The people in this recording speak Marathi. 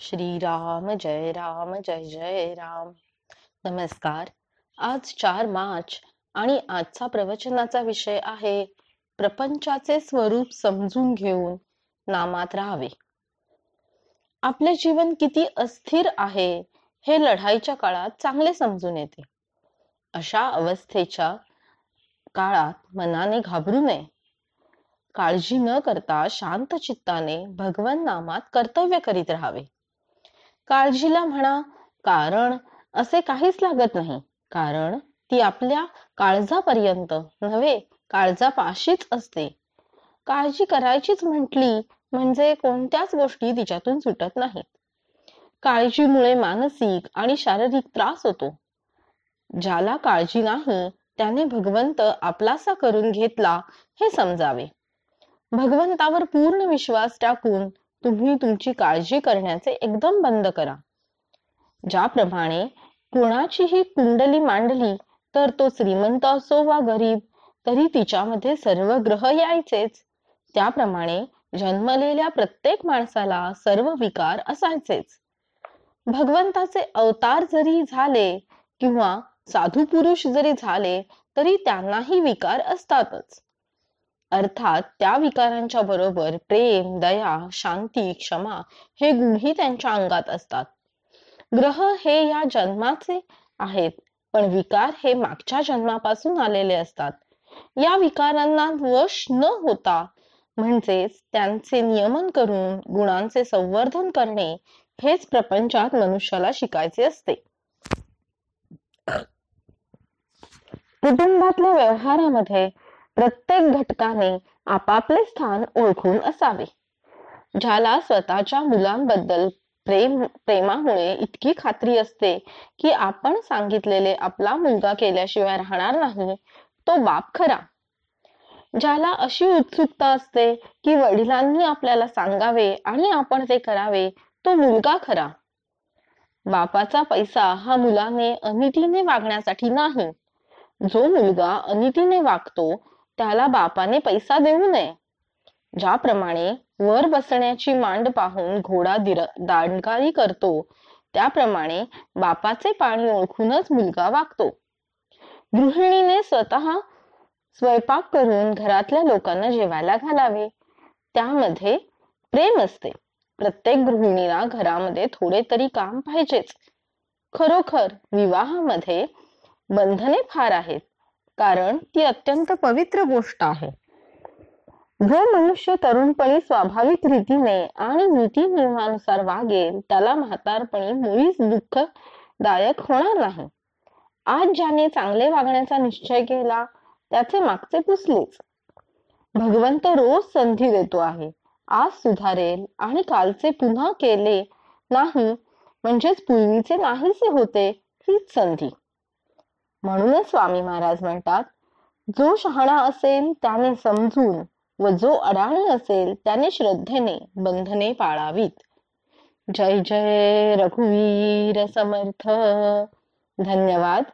श्रीराम जय राम जय जय राम. नमस्कार. आज चार मार्च आणि आजचा प्रवचनाचा विषय आहे प्रपंचाचे स्वरूप समजून घेऊन नामात राहावे. आपले जीवन किती अस्थिर आहे हे लढाईच्या काळात चांगले समजून येते. अशा अवस्थेच्या काळात मनाने घाबरू नये. काळजी न करता शांत चित्ताने भगवन नामात कर्तव्य करीत राहावे. काळजीला म्हणा कारण असे काहीच लागत नाही. कारण ती आपल्या काळजापर्यंत नव्हे काळजापाशीच असते. काळजी करायचीच म्हटली म्हणजे कोणत्याच गोष्टी तिच्यातून सुटत नाहीत. काळजीमुळे मानसिक आणि शारीरिक त्रास होतो. ज्याला काळजी नाही त्याने भगवंत आपलासा करून घेतला हे समजावे. भगवंतावर पूर्ण विश्वास टाकून तुम्ही तुमची काळजी करण्याचे एकदम बंद करा. ज्याप्रमाणे कुणाचीही कुंडली मांडली तर तो श्रीमंत असो वा गरीब तरी तिच्यामध्ये सर्व ग्रह यायचेच. त्याप्रमाणे जन्मलेल्या प्रत्येक माणसाला सर्व विकार असायचेच. भगवंताचे अवतार जरी झाले किंवा साधू पुरुष जरी झाले तरी त्यांनाही विकार असतातच. अर्थात त्या विकारांच्या बरोबर प्रेम दया शांती क्षमा हे गुणही त्यांच्या अंगात असतात. ग्रह हे या जन्माचे आहेत पण विकार हे मागच्या जन्मापासून आलेले असतात. या विकारांना वश न होता म्हणजेच त्यांचे नियमन करून गुणांचे संवर्धन करणे हेच प्रपंचात मनुष्याला शिकायचे असते. कुटुंबातल्या व्यवहारामध्ये प्रत्येक घटकाने आपापले स्थान ओळखून असावे. ज्याला स्वतःच्या मुलांबद्दल प्रेम प्रेमामुळे इतकी खात्री असते की आपण सांगितलेले आपला मुलगा केल्याशिवाय राहणार नाही तो बाप खरा. ज्याला अशी उत्सुकता असते की वडिलांनी आपल्याला सांगावे आणि आपण ते करावे तो मुलगा खरा. बापाचा पैसा हा मुलाने अनितीने वागण्यासाठी नाही. जो मुलगा अनितीने वागतो त्याला बापाने पैसा देऊ नये. ज्याप्रमाणे वर बसण्याची मांड पाहून घोडा दांडकारी करतो त्याप्रमाणे बापाचे पाणी ओळखूनच मुलगा वागतो. गृहिणीने स्वतः स्वयंपाक करून घरातल्या लोकांना जेवायला घालावे. त्यामध्ये प्रेम असते. प्रत्येक गृहिणीला घरामध्ये थोडे तरी काम पाहिजेच. खरोखर विवाहामध्ये बंधने फार आहेत. कारण ती अत्यंत पवित्र गोष्ट आहे. जो मनुष्य तरुणपणी स्वाभाविक रीतीने आणि नीती नियमानुसार वागेल त्याला म्हातारपणी मुळीच दुःखदायक होणार नाही. आज ज्याने चांगले वागण्याचा निश्चय केला त्याचे मागचे पुसलेच. भगवंत रोज संधी देतो आहे. आज सुधारेल आणि कालचे पुन्हा केले नाही म्हणजेच पूर्वीचे नाहीसे होते हीच संधी. म्हणूनच स्वामी महाराज म्हणतात जो शहाणा असेल त्याने समजून व जो अडाणी असेल त्याने श्रद्धेने बंधने पाळावीत. जय जय रघुवीर समर्थ. धन्यवाद.